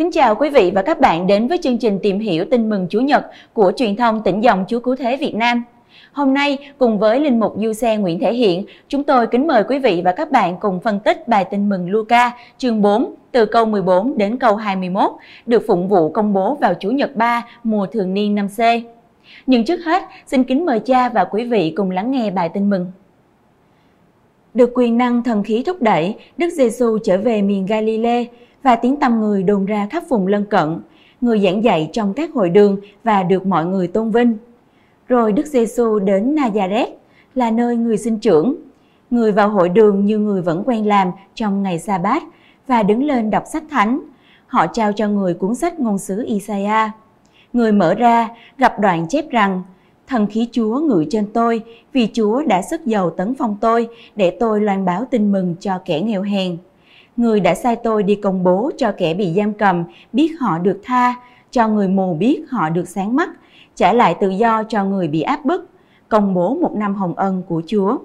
Kính chào quý vị và các bạn đến với chương trình tìm hiểu tin mừng Chúa Nhật của truyền thông tỉnh dòng Chúa Cứu Thế Việt Nam. Hôm nay, cùng với Linh Mục Du Xe Nguyễn Thể Hiện, chúng tôi kính mời quý vị và các bạn cùng phân tích bài tin mừng Luca, chương 4, từ câu 14 đến câu 21, được phụng vụ công bố vào Chủ nhật 3 mùa thường niên năm C. Nhưng trước hết, xin kính mời cha và quý vị cùng lắng nghe bài tin mừng. Được quyền năng thần khí thúc đẩy, Đức Giêsu trở về miền Galilee và tiếng tăm người đồn ra khắp vùng lân cận. Người giảng dạy trong các hội đường và được mọi người tôn vinh. Rồi Đức Giêsu đến Nazareth, là nơi người sinh trưởng. Người vào hội đường như người vẫn quen làm trong ngày sa bát và đứng lên đọc sách thánh. Họ trao cho người cuốn sách ngôn sứ Isaiah. Người mở ra, gặp đoạn chép rằng, Thần khí Chúa ngự trên tôi, vì Chúa đã sức dầu tấn phong tôi để tôi loan báo tin mừng cho kẻ nghèo hèn. Người đã sai tôi đi công bố cho kẻ bị giam cầm, biết họ được tha, cho người mù biết họ được sáng mắt, trả lại tự do cho người bị áp bức, công bố một năm hồng ân của Chúa.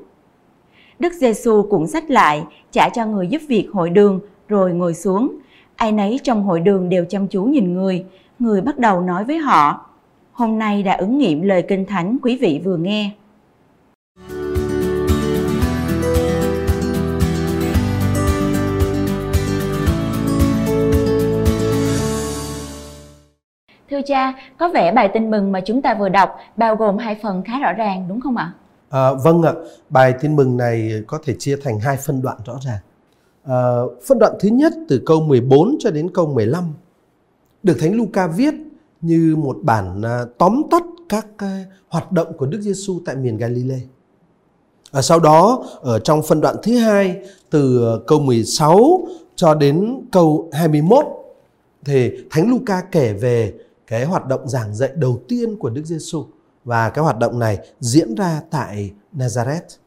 Đức Giêsu cũng sách lại, trả cho người giúp việc hội đường, rồi ngồi xuống. Ai nấy trong hội đường đều chăm chú nhìn người, người bắt đầu nói với họ, hôm nay đã ứng nghiệm lời kinh thánh quý vị vừa nghe. Thưa cha, có vẻ bài tin mừng mà chúng ta vừa đọc bao gồm hai phần khá rõ ràng đúng không ạ? À, vâng ạ, bài tin mừng này có thể chia thành hai phân đoạn rõ ràng. À, phân đoạn thứ nhất từ câu 14 cho đến câu 15 được Thánh Luca viết như một bản à, tóm tắt các à, hoạt động của Đức Giêsu tại miền Galilee. À, sau đó ở trong phân đoạn thứ hai từ à, câu 16 cho đến câu 21 thì Thánh Luca kể về cái hoạt động giảng dạy đầu tiên của Đức Giêsu và cái hoạt động này diễn ra tại Nazareth.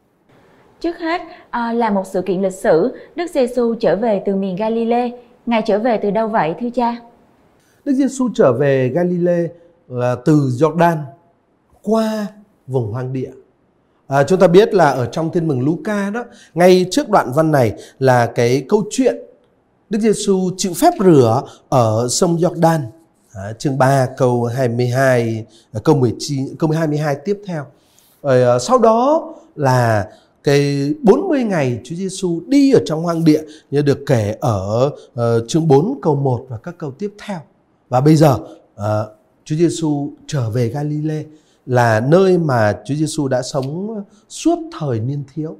Trước hết à, là một sự kiện lịch sử, Đức Giêsu trở về từ miền Galilee. Ngài trở về từ đâu vậy thưa cha? Đức Giêsu trở về Galilee là từ Jordan qua vùng hoang địa. À, chúng ta biết là ở trong Tin mừng Luca đó, ngay trước đoạn văn này là cái câu chuyện Đức Giêsu chịu phép rửa ở sông Jordan À, chương 3 câu 22 à, ờ, câu 19 câu 22 tiếp theo. Rồi à, sau đó là cái 40 ngày Chúa Giêsu đi ở trong hoang địa như được kể ở uh, chương 4 câu 1 và các câu tiếp theo. Và bây giờ uh, Chúa Giêsu trở về Galilee là nơi mà Chúa Giêsu đã sống suốt thời niên thiếu.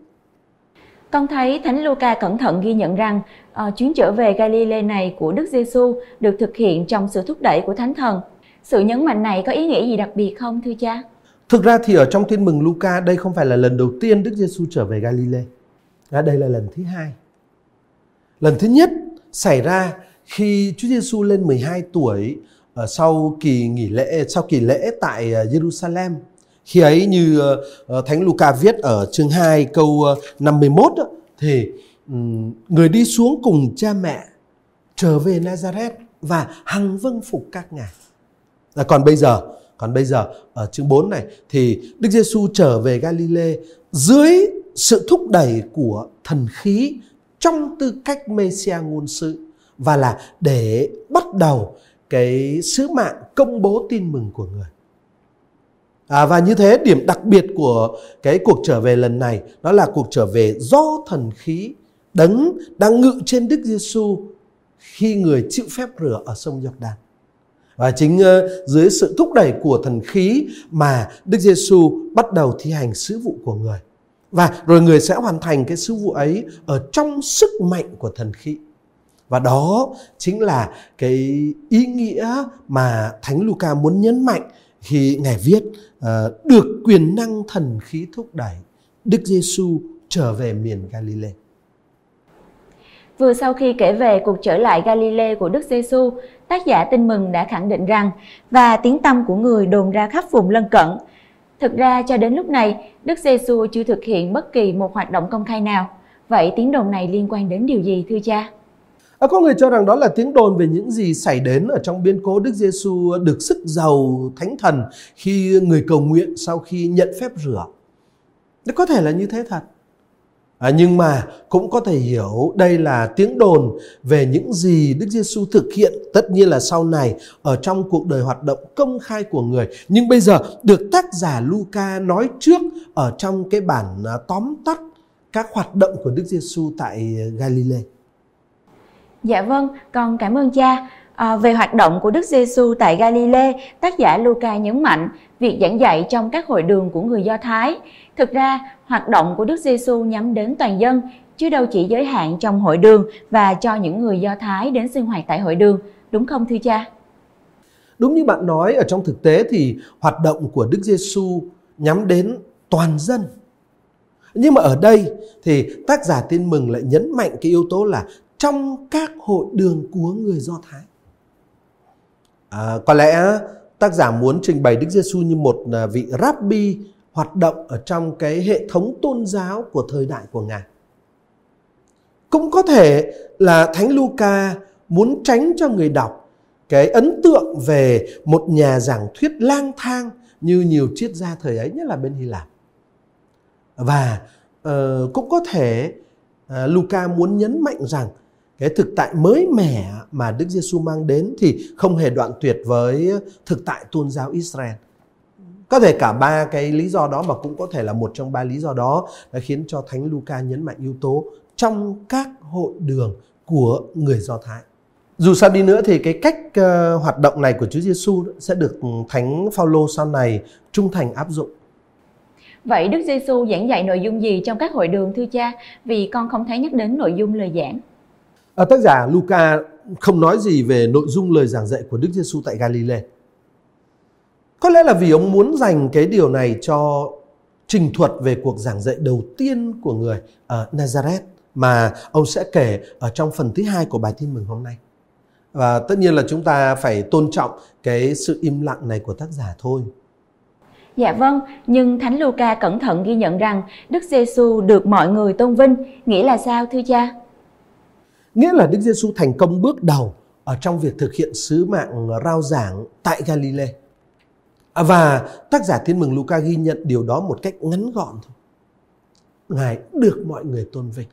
Con thấy Thánh Luca cẩn thận ghi nhận rằng uh, chuyến trở về Galilee này của Đức Giêsu được thực hiện trong sự thúc đẩy của Thánh Thần. Sự nhấn mạnh này có ý nghĩa gì đặc biệt không thưa cha? Thực ra thì ở trong Tin mừng Luca đây không phải là lần đầu tiên Đức Giêsu trở về Galilee. À, đây là lần thứ hai. Lần thứ nhất xảy ra khi Chúa Giêsu lên 12 tuổi ờ, sau kỳ nghỉ lễ sau kỳ lễ tại ờ, Jerusalem khi ấy như ờ, ờ, Thánh Luca viết ở chương 2 câu ờ, 51 đó, thì người đi xuống cùng cha mẹ trở về Nazareth và hằng vâng phục các ngài. À, còn bây giờ, còn bây giờ ở chương 4 này thì Đức Giêsu trở về Galilee dưới sự thúc đẩy của thần khí trong tư cách Messia ngôn sự và là để bắt đầu cái sứ mạng công bố tin mừng của người. À, và như thế điểm đặc biệt của cái cuộc trở về lần này đó là cuộc trở về do thần khí đấng đang ngự trên Đức Giêsu khi người chịu phép rửa ở sông Giọc-đan. Và chính uh, dưới sự thúc đẩy của thần khí mà Đức Giêsu bắt đầu thi hành sứ vụ của người. Và rồi người sẽ hoàn thành cái sứ vụ ấy ở trong sức mạnh của thần khí. Và đó chính là cái ý nghĩa mà Thánh Luca muốn nhấn mạnh khi ngài viết Ờ, được quyền năng thần khí thúc đẩy Đức Giêsu trở về miền Galilee. Vừa sau khi kể về cuộc trở lại Galilee của Đức Giêsu, tác giả Tin mừng đã khẳng định rằng và tiếng tâm của người đồn ra khắp vùng lân cận. Thực ra cho đến lúc này, Đức Giêsu chưa thực hiện bất kỳ một hoạt động công khai nào. Vậy tiếng đồn này liên quan đến điều gì thưa cha? À, có người cho rằng đó là tiếng đồn về những gì xảy đến ở trong biến cố Đức Giêsu được sức giàu thánh thần khi người cầu nguyện sau khi nhận phép rửa. Nó có thể là như thế thật. À, nhưng mà cũng có thể hiểu đây là tiếng đồn về những gì Đức Giêsu thực hiện tất nhiên là sau này ở trong cuộc đời hoạt động công khai của người nhưng bây giờ được tác giả Luca nói trước ở trong cái bản à, tóm tắt các hoạt động của Đức Giêsu tại à, Galilee. Dạ vâng, con cảm ơn cha. À, về hoạt động của Đức Giêsu tại Galilee, tác giả Luca nhấn mạnh việc giảng dạy trong các hội đường của người Do Thái. Thực ra, hoạt động của Đức Giêsu nhắm đến toàn dân, chứ đâu chỉ giới hạn trong hội đường và cho những người Do Thái đến sinh hoạt tại hội đường, đúng không thưa cha? Đúng như bạn nói, ở trong thực tế thì hoạt động của Đức Giêsu nhắm đến toàn dân. Nhưng mà ở đây thì tác giả tin mừng lại nhấn mạnh cái yếu tố là trong các hội đường của người Do Thái. À, có lẽ tác giả muốn trình bày Đức Giêsu như một à, vị rabbi hoạt động ở trong cái hệ thống tôn giáo của thời đại của Ngài. Cũng có thể là Thánh Luca muốn tránh cho người đọc cái ấn tượng về một nhà giảng thuyết lang thang như nhiều triết gia thời ấy nhất là bên Hy Lạp. Và uh, cũng có thể uh, Luca muốn nhấn mạnh rằng cái thực tại mới mẻ mà Đức Giêsu mang đến thì không hề đoạn tuyệt với thực tại tôn giáo Israel. Có thể cả ba cái lý do đó mà cũng có thể là một trong ba lý do đó đã khiến cho Thánh Luca nhấn mạnh yếu tố trong các hội đường của người Do Thái. Dù sao đi nữa thì cái cách uh, hoạt động này của Chúa Giêsu sẽ được Thánh Phaolô sau này trung thành áp dụng. Vậy Đức Giêsu giảng dạy nội dung gì trong các hội đường thưa cha? Vì con không thấy nhắc đến nội dung lời giảng. À, tác giả Luca không nói gì về nội dung lời giảng dạy của Đức Giêsu tại Galilee. Có lẽ là vì ông muốn dành cái điều này cho trình thuật về cuộc giảng dạy đầu tiên của người ở Nazareth mà ông sẽ kể ở trong phần thứ hai của bài tin mừng hôm nay. Và tất nhiên là chúng ta phải tôn trọng cái sự im lặng này của tác giả thôi. Dạ vâng, nhưng Thánh Luca cẩn thận ghi nhận rằng Đức Giêsu được mọi người tôn vinh, nghĩa là sao thưa cha? Nghĩa là Đức Giêsu thành công bước đầu ở trong việc thực hiện sứ mạng rao giảng tại Galilee. À, và tác giả thiên mừng Luca ghi nhận điều đó một cách ngắn gọn thôi. Ngài được mọi người tôn vinh.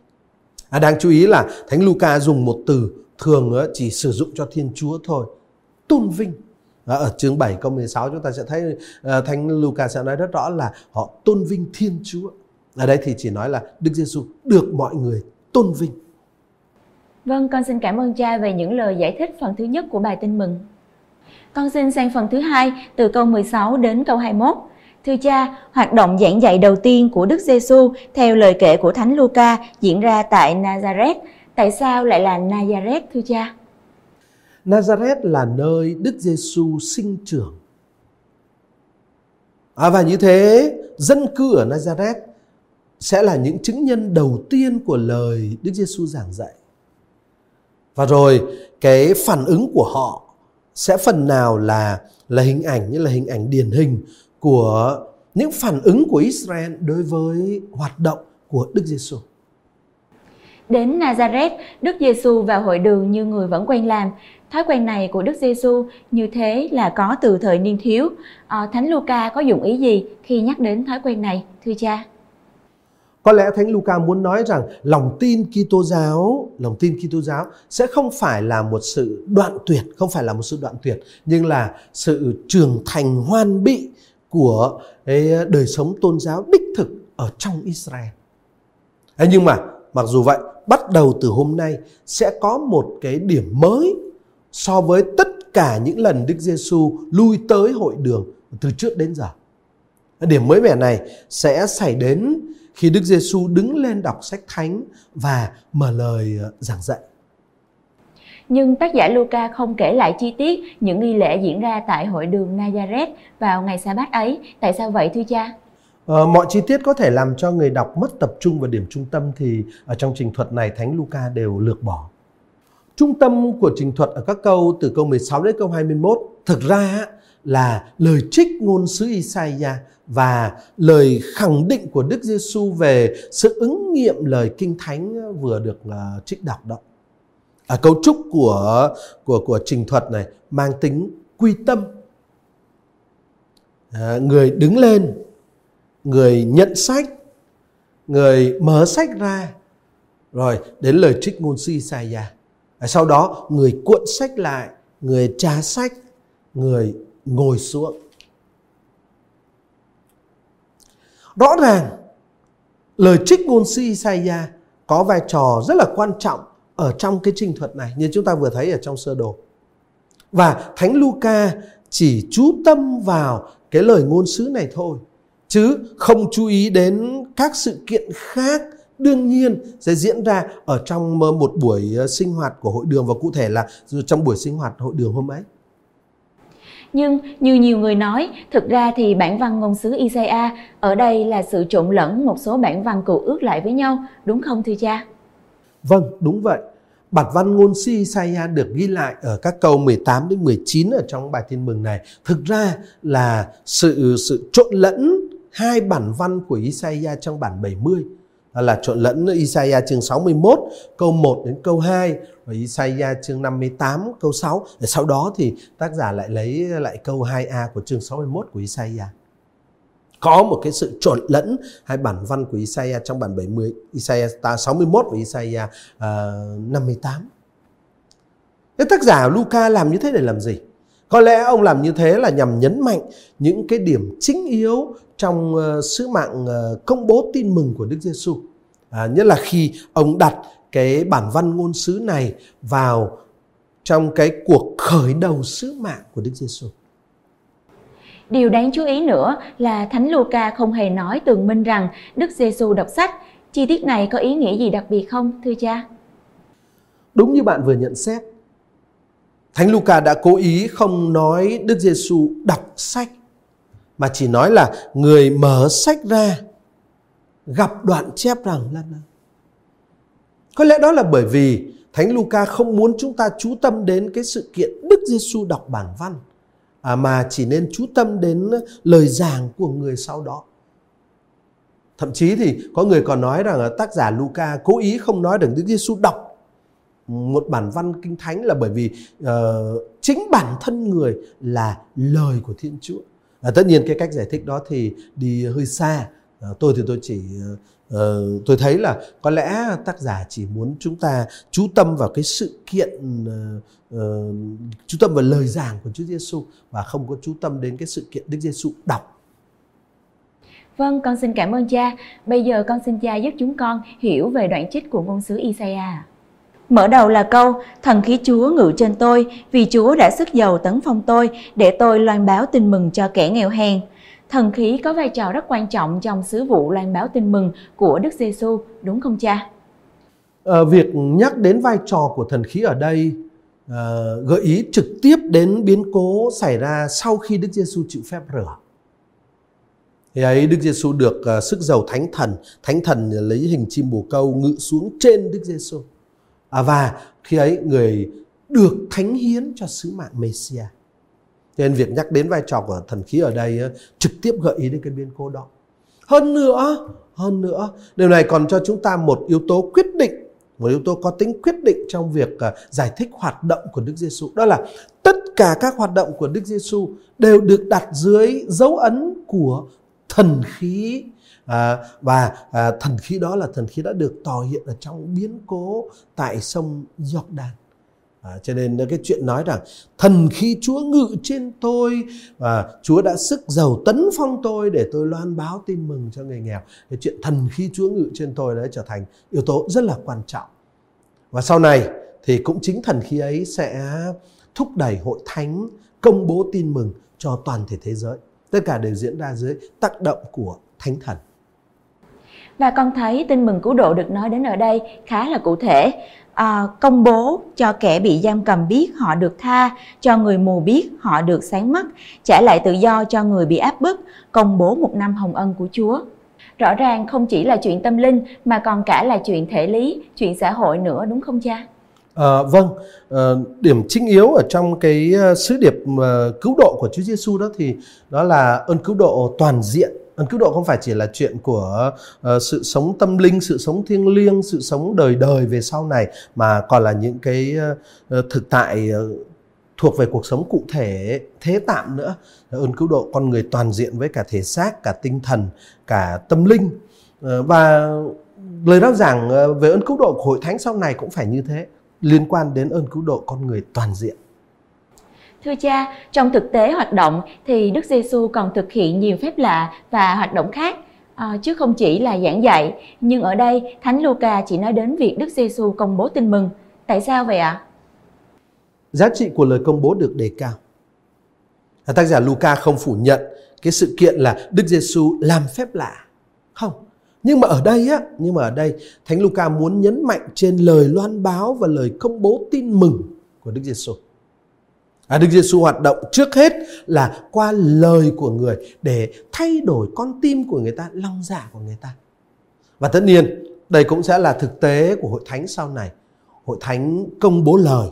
À, đáng chú ý là Thánh Luca dùng một từ thường ờ, chỉ sử dụng cho Thiên Chúa thôi. Tôn vinh. À, ở chương 7 câu 16 chúng ta sẽ thấy uh, Thánh Luca sẽ nói rất rõ là họ tôn vinh Thiên Chúa. Ở đây thì chỉ nói là Đức Giêsu được mọi người tôn vinh. Vâng, con xin cảm ơn cha về những lời giải thích phần thứ nhất của bài tin mừng. Con xin sang phần thứ hai từ câu 16 đến câu 21. Thưa cha, hoạt động giảng dạy đầu tiên của Đức Giêsu theo lời kể của Thánh Luca diễn ra tại Nazareth. Tại sao lại là Nazareth thưa cha? Nazareth là nơi Đức Giêsu sinh trưởng. À, và như thế, dân cư ở Nazareth sẽ là những chứng nhân đầu tiên của lời Đức Giêsu giảng dạy. Và rồi cái phản ứng của họ sẽ phần nào là là hình ảnh như là hình ảnh điển hình của những phản ứng của Israel đối với hoạt động của Đức Giêsu. Đến Nazareth, Đức Giêsu vào hội đường như người vẫn quen làm. Thói quen này của Đức Giêsu như thế là có từ thời niên thiếu. À, Thánh Luca có dụng ý gì khi nhắc đến thói quen này, thưa cha? Có lẽ Thánh Luca muốn nói rằng lòng tin Kitô giáo, lòng tin Kitô giáo sẽ không phải là một sự đoạn tuyệt, không phải là một sự đoạn tuyệt, nhưng là sự trưởng thành hoan bị của đời sống tôn giáo đích thực ở trong Israel. Thế nhưng mà mặc dù vậy, bắt đầu từ hôm nay sẽ có một cái điểm mới so với tất cả những lần Đức Giêsu lui tới hội đường từ trước đến giờ. Điểm mới mẻ này sẽ xảy đến khi Đức Giêsu đứng lên đọc sách thánh và mở lời ờ, giảng dạy. Nhưng tác giả Luca không kể lại chi tiết những nghi lễ diễn ra tại hội đường Nazareth vào ngày sa bát ấy. Tại sao vậy thưa cha? Ờ, mọi chi tiết có thể làm cho người đọc mất tập trung vào điểm trung tâm thì ở trong trình thuật này Thánh Luca đều lược bỏ. Trung tâm của trình thuật ở các câu từ câu 16 đến câu 21 thực ra là lời trích ngôn sứ Isaiah và lời khẳng định của Đức Giêsu về sự ứng nghiệm lời kinh thánh ờ, vừa được uh, trích đọc đó. À, cấu trúc của của của trình thuật này mang tính quy tâm. À, người đứng lên, người nhận sách, người mở sách ra rồi đến lời trích ngôn sư Isaiah. Sau đó người cuộn sách lại, người trả sách, người ngồi xuống. Rõ ràng, lời trích ngôn sĩ Isaiah có vai trò rất là quan trọng ở trong cái trình thuật này, như chúng ta vừa thấy ở trong sơ đồ. Và Thánh Luca chỉ chú tâm vào cái lời ngôn sứ này thôi, chứ không chú ý đến các sự kiện khác đương nhiên sẽ diễn ra ở trong ờ, một buổi ờ, sinh hoạt của hội đường, và cụ thể là trong buổi sinh hoạt hội đường hôm ấy. Nhưng như nhiều người nói, thực ra thì bản văn ngôn sứ Isaiah ở đây là sự trộn lẫn một số bản văn cựu ước lại với nhau, đúng không thưa cha? Vâng, đúng vậy. Bản văn ngôn sứ Isaiah được ghi lại ở các câu 18 đến 19 ở trong bài tin mừng này. Thực ra là sự sự trộn lẫn hai bản văn của Isaiah trong bản 70 là trộn lẫn Isaiah chương 61 câu 1 đến câu 2 và Isaiah chương 58 câu 6 để sau đó thì tác giả lại lấy lại câu 2a của chương 61 của Isaiah. Có một cái sự trộn lẫn hai bản văn của Isaiah trong bản 70 Isaiah 61 và Isaiah ờ, uh, 58 Thế tác giả Luca làm như thế để làm gì? Có lẽ ông làm như thế là nhằm nhấn mạnh những cái điểm chính yếu trong uh, sứ mạng uh, công bố tin mừng của Đức Giêsu. À, nhất là khi ông đặt cái bản văn ngôn sứ này vào trong cái cuộc khởi đầu sứ mạng của Đức Giêsu. Điều đáng chú ý nữa là Thánh Luca không hề nói tường minh rằng Đức Giêsu đọc sách. Chi tiết này có ý nghĩa gì đặc biệt không, thưa cha? Đúng như bạn vừa nhận xét, Thánh Luca đã cố ý không nói Đức Giêsu đọc sách mà chỉ nói là người mở sách ra gặp đoạn chép rằng là có lẽ đó là bởi vì Thánh Luca không muốn chúng ta chú tâm đến cái sự kiện Đức Giêsu đọc bản văn à, mà chỉ nên chú tâm đến lời giảng của người sau đó. Thậm chí thì có người còn nói rằng tác giả Luca cố ý không nói rằng Đức Giêsu đọc một bản văn kinh thánh là bởi vì uh, chính bản thân người là lời của Thiên Chúa. À, tất nhiên cái cách giải thích đó thì đi hơi xa. À, tôi thì tôi chỉ uh, tôi thấy là có lẽ tác giả chỉ muốn chúng ta chú tâm vào cái sự kiện uh, chú tâm vào lời giảng của Chúa Giêsu và không có chú tâm đến cái sự kiện Đức Giêsu đọc Vâng, con xin cảm ơn cha. Bây giờ con xin cha giúp chúng con hiểu về đoạn trích của ngôn sứ Isaiah. Mở đầu là câu, thần khí Chúa ngự trên tôi, vì Chúa đã sức giàu tấn phong tôi, để tôi loan báo tin mừng cho kẻ nghèo hèn. Thần khí có vai trò rất quan trọng trong sứ vụ loan báo tin mừng của Đức Giêsu, đúng không cha? À, việc nhắc đến vai trò của thần khí ở đây à, gợi ý trực tiếp đến biến cố xảy ra sau khi Đức Giêsu chịu phép rửa. Thì ấy Đức Giêsu được à, sức giàu thánh thần, thánh thần lấy hình chim bồ câu ngự xuống trên Đức Giêsu. À, và khi ấy người được thánh hiến cho sứ mạng Messia. Nên việc nhắc đến vai trò của thần khí ở đây trực tiếp gợi ý đến cái biến cố đó. Hơn nữa, hơn nữa, điều này còn cho chúng ta một yếu tố quyết định, một yếu tố có tính quyết định trong việc à, giải thích hoạt động của Đức Giêsu. Đó là tất cả các hoạt động của Đức Giêsu đều được đặt dưới dấu ấn của thần khí à, và à, thần khí đó là thần khí đã được tỏ hiện ở trong biến cố tại sông Jordan. À, cho nên cái chuyện nói rằng thần khí Chúa ngự trên tôi và Chúa đã sức giàu tấn phong tôi để tôi loan báo tin mừng cho người nghèo. Cái chuyện thần khí Chúa ngự trên tôi đã trở thành yếu tố rất là quan trọng. Và sau này thì cũng chính thần khí ấy sẽ thúc đẩy hội thánh công bố tin mừng cho toàn thể thế giới. Tất cả đều diễn ra dưới tác động của thánh thần. Và con thấy tin mừng cứu độ được nói đến ở đây khá là cụ thể. À, công bố cho kẻ bị giam cầm biết họ được tha, cho người mù biết họ được sáng mắt, trả lại tự do cho người bị áp bức, công bố một năm hồng ân của Chúa. Rõ ràng không chỉ là chuyện tâm linh mà còn cả là chuyện thể lý, chuyện xã hội nữa đúng không cha? À, vâng, à, điểm chính yếu ở trong cái à, sứ điệp à, cứu độ của Chúa Giêsu đó thì đó là ơn cứu độ toàn diện ơn cứu độ không phải chỉ là chuyện của uh, sự sống tâm linh sự sống thiêng liêng sự sống đời đời về sau này mà còn là những cái uh, thực tại uh, thuộc về cuộc sống cụ thể thế tạm nữa. Ơn cứu độ con người toàn diện với cả thể xác cả tinh thần cả tâm linh. Và lời rao giảng về ơn cứu độ của hội thánh sau này cũng phải như thế liên quan đến ơn cứu độ con người toàn diện. Thưa cha, trong thực tế hoạt động thì Đức Giêsu còn thực hiện nhiều phép lạ và hoạt động khác à, chứ không chỉ là giảng dạy. Nhưng ở đây Thánh Luca chỉ nói đến việc Đức Giêsu công bố tin mừng. Tại sao vậy ạ? Giá trị của lời công bố được đề cao. Tác giả Luca không phủ nhận cái sự kiện là Đức Giêsu làm phép lạ. Không. Nhưng mà ở đây á, nhưng mà ở đây Thánh Luca muốn nhấn mạnh trên lời loan báo và lời công bố tin mừng của Đức Giêsu. À, Đức Giêsu hoạt động trước hết là qua lời của người để thay đổi con tim của người ta, lòng dạ của người ta. Và tất nhiên, đây cũng sẽ là thực tế của hội thánh sau này. Hội thánh công bố lời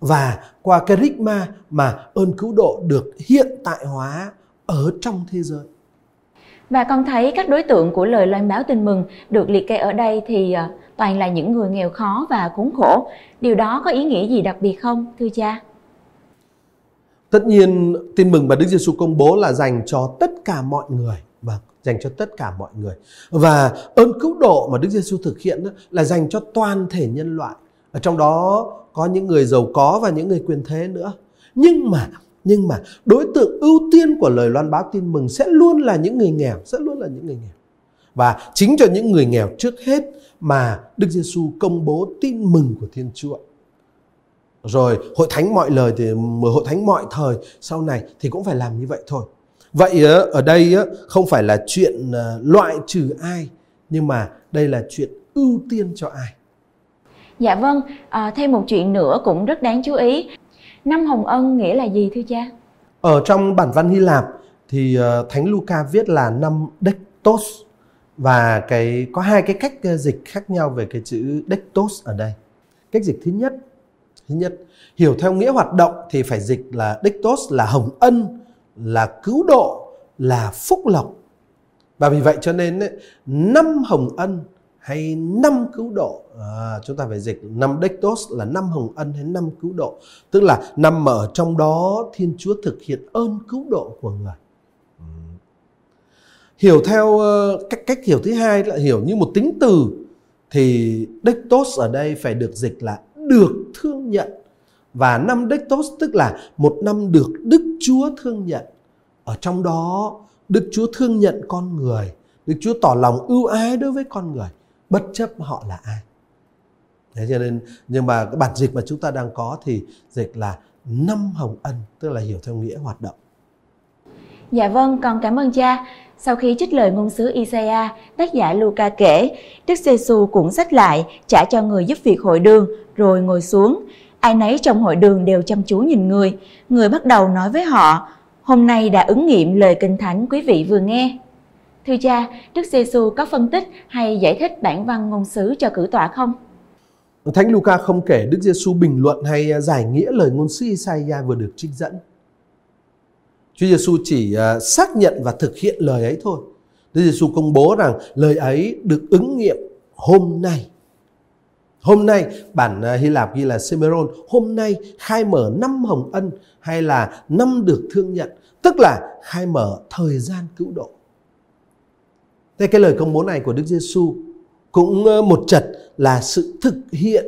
và qua kerygma mà ơn cứu độ được hiện tại hóa ở trong thế giới. Và con thấy các đối tượng của lời loan báo tin mừng được liệt kê ở đây thì à, toàn là những người nghèo khó và khốn khổ. Điều đó có ý nghĩa gì đặc biệt không, thưa cha? Tất nhiên tin mừng mà Đức Giêsu công bố là dành cho tất cả mọi người và vâng, dành cho tất cả mọi người. Và ơn cứu độ mà Đức Giêsu thực hiện là dành cho toàn thể nhân loại. Ở trong đó có những người giàu có và những người quyền thế nữa. Nhưng mà nhưng mà đối tượng ưu tiên của lời loan báo tin mừng sẽ luôn là những người nghèo, sẽ luôn là những người nghèo. Và chính cho những người nghèo trước hết mà Đức Giêsu công bố tin mừng của Thiên Chúa rồi hội thánh mọi lời thì hội thánh mọi thời sau này thì cũng phải làm như vậy thôi. Vậy ở đây không phải là chuyện ờ, loại trừ ai nhưng mà đây là chuyện ưu tiên cho ai? Dạ vâng à, thêm một chuyện nữa cũng rất đáng chú ý. Năm hồng ân nghĩa là gì thưa cha? Ở trong bản văn hy lạp thì ờ, thánh luca viết là năm dektos và cái có hai cái cách dịch khác nhau về cái chữ dektos ở đây. Cách dịch thứ nhất Thứ nhất, hiểu theo nghĩa hoạt động thì phải dịch là Dictos là hồng ân, là cứu độ, là phúc lộc. Và vì vậy cho nên ấy, năm hồng ân hay năm cứu độ à, chúng ta phải dịch năm Dictos là năm hồng ân hay năm cứu độ. Tức là năm mà ở trong đó Thiên Chúa thực hiện ơn cứu độ của người. Ừ. Hiểu theo ờ, cách cách hiểu thứ hai là hiểu như một tính từ thì Dictos ở đây phải được dịch là được thương nhận và năm đích tốt tức là một năm được Đức Chúa thương nhận. Ở trong đó Đức Chúa thương nhận con người, Đức Chúa tỏ lòng ưu ái đối với con người, bất chấp họ là ai. Thế cho nên nhưng mà cái bản dịch mà chúng ta đang có thì dịch là năm hồng ân, tức là hiểu theo nghĩa hoạt động. Dạ vâng, còn cảm ơn cha. Sau khi trích lời ngôn sứ Isaiah, tác giả Luca kể, Đức giê -xu cũng sách lại, trả cho người giúp việc hội đường, rồi ngồi xuống. Ai nấy trong hội đường đều chăm chú nhìn người. Người bắt đầu nói với họ, hôm nay đã ứng nghiệm lời kinh thánh quý vị vừa nghe. Thưa cha, Đức giê -xu có phân tích hay giải thích bản văn ngôn sứ cho cử tọa không? Thánh Luca không kể Đức Giêsu bình luận hay à, giải nghĩa lời ngôn sứ Isaiah vừa được trích dẫn. Chúa Giêsu chỉ à, xác nhận và thực hiện lời ấy thôi. Đức Giêsu công bố rằng lời ấy được ứng nghiệm hôm nay. Hôm nay bản à, Hy Lạp ghi là Semeron, hôm nay khai mở năm hồng ân hay là năm được thương nhận, tức là khai mở thời gian cứu độ. Thế cái lời công bố này của Đức Giêsu cũng một chật là sự thực hiện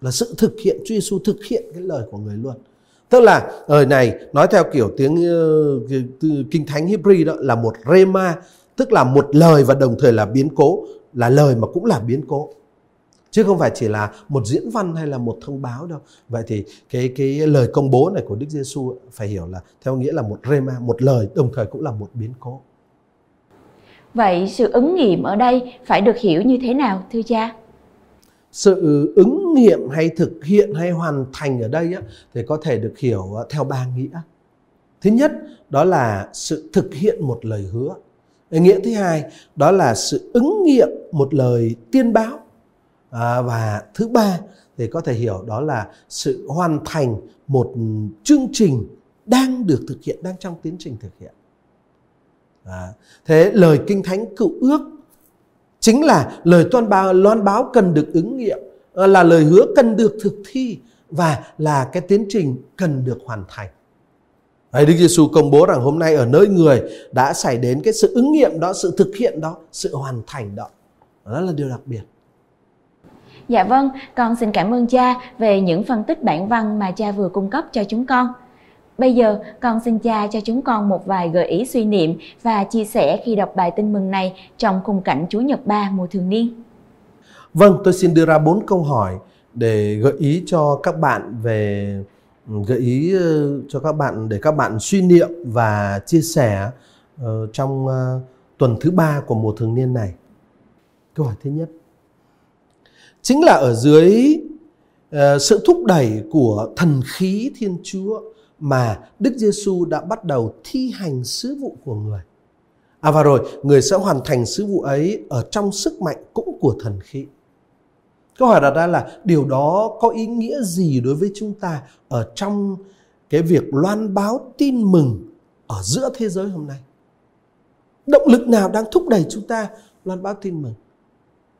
là sự thực hiện Chúa Giêsu thực hiện cái lời của người luôn. Tức là lời này nói theo kiểu tiếng ờ, kinh thánh Hebrew đó là một rema, tức là một lời và đồng thời là biến cố, là lời mà cũng là biến cố. Chứ không phải chỉ là một diễn văn hay là một thông báo đâu. Vậy thì cái cái lời công bố này của Đức Giêsu phải hiểu là theo nghĩa là một rema, một lời đồng thời cũng là một biến cố. Vậy sự ứng nghiệm ở đây phải được hiểu như thế nào thưa cha? Sự ứng nghiệm hay thực hiện hay hoàn thành ở đây á, thì có thể được hiểu ờ, theo ba nghĩa. Thứ nhất đó là sự thực hiện một lời hứa. Nghĩa thứ hai đó là sự ứng nghiệm một lời tiên báo. À, và thứ ba thì có thể hiểu đó là sự hoàn thành một chương trình đang được thực hiện đang trong tiến trình thực hiện. À, thế lời kinh thánh cựu ước chính là lời toan báo loan báo cần được ứng nghiệm ờ, là lời hứa cần được thực thi và là cái tiến trình cần được hoàn thành Đấy, Đức Giêsu công bố rằng hôm nay ở nơi người đã xảy đến cái sự ứng nghiệm đó, sự thực hiện đó, sự hoàn thành đó. Đó là điều đặc biệt. Dạ vâng, con xin cảm ơn cha về những phân tích bản văn mà cha vừa cung cấp cho chúng con. Bây giờ, con xin cha cho chúng con một vài gợi ý suy niệm và chia sẻ khi đọc bài tin mừng này trong khung cảnh Chúa Nhật Ba mùa thường niên. Vâng, tôi xin đưa ra bốn câu hỏi để gợi ý cho các bạn về ừ, gợi ý ờ, cho các bạn để các bạn suy niệm và chia sẻ uh, trong uh, tuần thứ ba của mùa thường niên này. Câu hỏi thứ nhất chính là ở dưới uh, sự thúc đẩy của thần khí Thiên Chúa mà Đức Giêsu đã bắt đầu thi hành sứ vụ của người. À và rồi, người sẽ hoàn thành sứ vụ ấy ở trong sức mạnh cũng của thần khí. Câu hỏi đặt ra là điều đó có ý nghĩa gì đối với chúng ta ở trong cái việc loan báo tin mừng ở giữa thế giới hôm nay? Động lực nào đang thúc đẩy chúng ta loan báo tin mừng?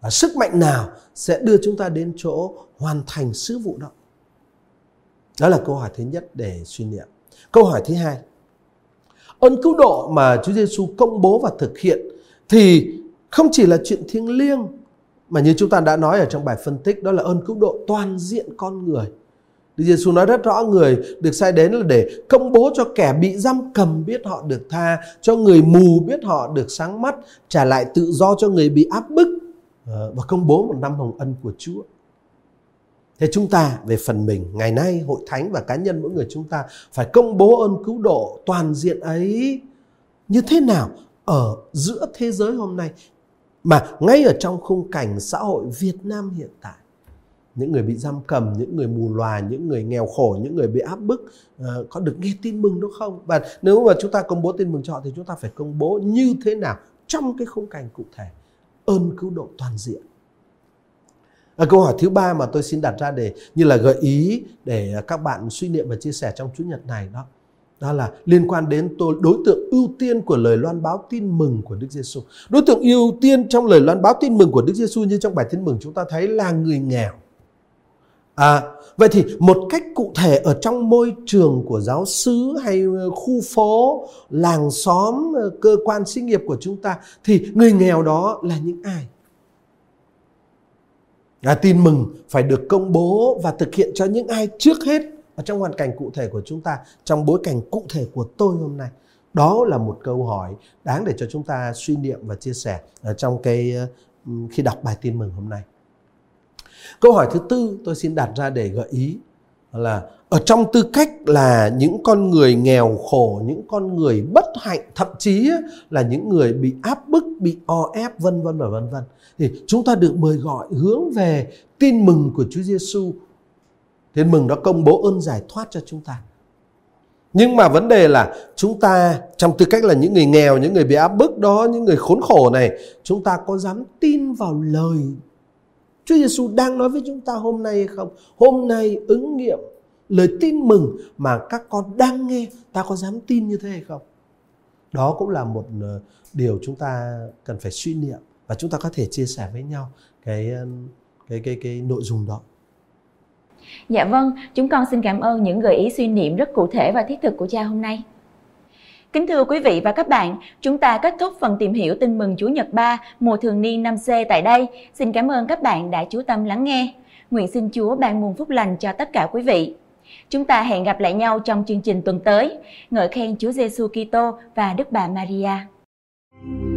Và sức mạnh nào sẽ đưa chúng ta đến chỗ hoàn thành sứ vụ đó? Đó là câu hỏi thứ nhất để suy niệm. Câu hỏi thứ hai. Ơn cứu độ mà Chúa Giêsu công bố và thực hiện thì không chỉ là chuyện thiêng liêng mà như chúng ta đã nói ở trong bài phân tích đó là ơn cứu độ toàn diện con người. Đức Giêsu nói rất rõ người được sai đến là để công bố cho kẻ bị giam cầm biết họ được tha, cho người mù biết họ được sáng mắt, trả lại tự do cho người bị áp bức ờ, và công bố một năm hồng ân của Chúa. Thế chúng ta về phần mình ngày nay hội thánh và cá nhân mỗi người chúng ta phải công bố ơn cứu độ toàn diện ấy như thế nào ở giữa thế giới hôm nay mà ngay ở trong khung cảnh xã hội Việt Nam hiện tại những người bị giam cầm, những người mù loà, những người nghèo khổ, những người bị áp bức uh, có được nghe tin mừng đúng không? Và nếu mà chúng ta công bố tin mừng cho họ thì chúng ta phải công bố như thế nào trong cái khung cảnh cụ thể ơn cứu độ toàn diện. À, câu hỏi thứ ba mà tôi xin đặt ra để như là gợi ý để các bạn suy niệm và chia sẻ trong Chủ nhật này đó đó là liên quan đến tôi đối tượng ưu tiên của lời loan báo tin mừng của Đức Giêsu. Đối tượng ưu tiên trong lời loan báo tin mừng của Đức Giêsu như trong bài tin mừng chúng ta thấy là người nghèo. À, vậy thì một cách cụ thể ở trong môi trường của giáo xứ hay ờ, khu phố, làng xóm, ờ, cơ quan sinh nghiệp của chúng ta thì người nghèo đó là những ai? À, tin mừng phải được công bố và thực hiện cho những ai trước hết ở trong hoàn cảnh cụ thể của chúng ta trong bối cảnh cụ thể của tôi hôm nay. Đó là một câu hỏi đáng để cho chúng ta suy niệm và chia sẻ ở trong cái khi đọc bài tin mừng hôm nay. Câu hỏi thứ tư tôi xin đặt ra để gợi ý là ở trong tư cách là những con người nghèo khổ những con người bất hạnh thậm chí là những người bị áp bức bị o ép vân vân và vân vân thì chúng ta được mời gọi hướng về tin mừng của Chúa Giêsu Tin mừng đã công bố ơn giải thoát cho chúng ta. Nhưng mà vấn đề là chúng ta trong tư cách là những người nghèo, những người bị áp bức đó, những người khốn khổ này, chúng ta có dám tin vào lời Chúa Giêsu đang nói với chúng ta hôm nay hay không? Hôm nay ứng nghiệm lời tin mừng mà các con đang nghe, ta có dám tin như thế hay không? Đó cũng là một ờ, điều chúng ta cần phải suy niệm và chúng ta có thể chia sẻ với nhau cái ờ, cái cái cái nội dung đó. Dạ vâng, chúng con xin cảm ơn những gợi ý suy niệm rất cụ thể và thiết thực của cha hôm nay. Kính thưa quý vị và các bạn, chúng ta kết thúc phần tìm hiểu tin mừng Chúa Nhật Ba mùa thường niên năm C tại đây. Xin cảm ơn các bạn đã chú tâm lắng nghe. Nguyện xin Chúa ban muôn phúc lành cho tất cả quý vị. Chúng ta hẹn gặp lại nhau trong chương trình tuần tới. Ngợi khen Chúa Giêsu Kitô và Đức Bà Maria. Thank you.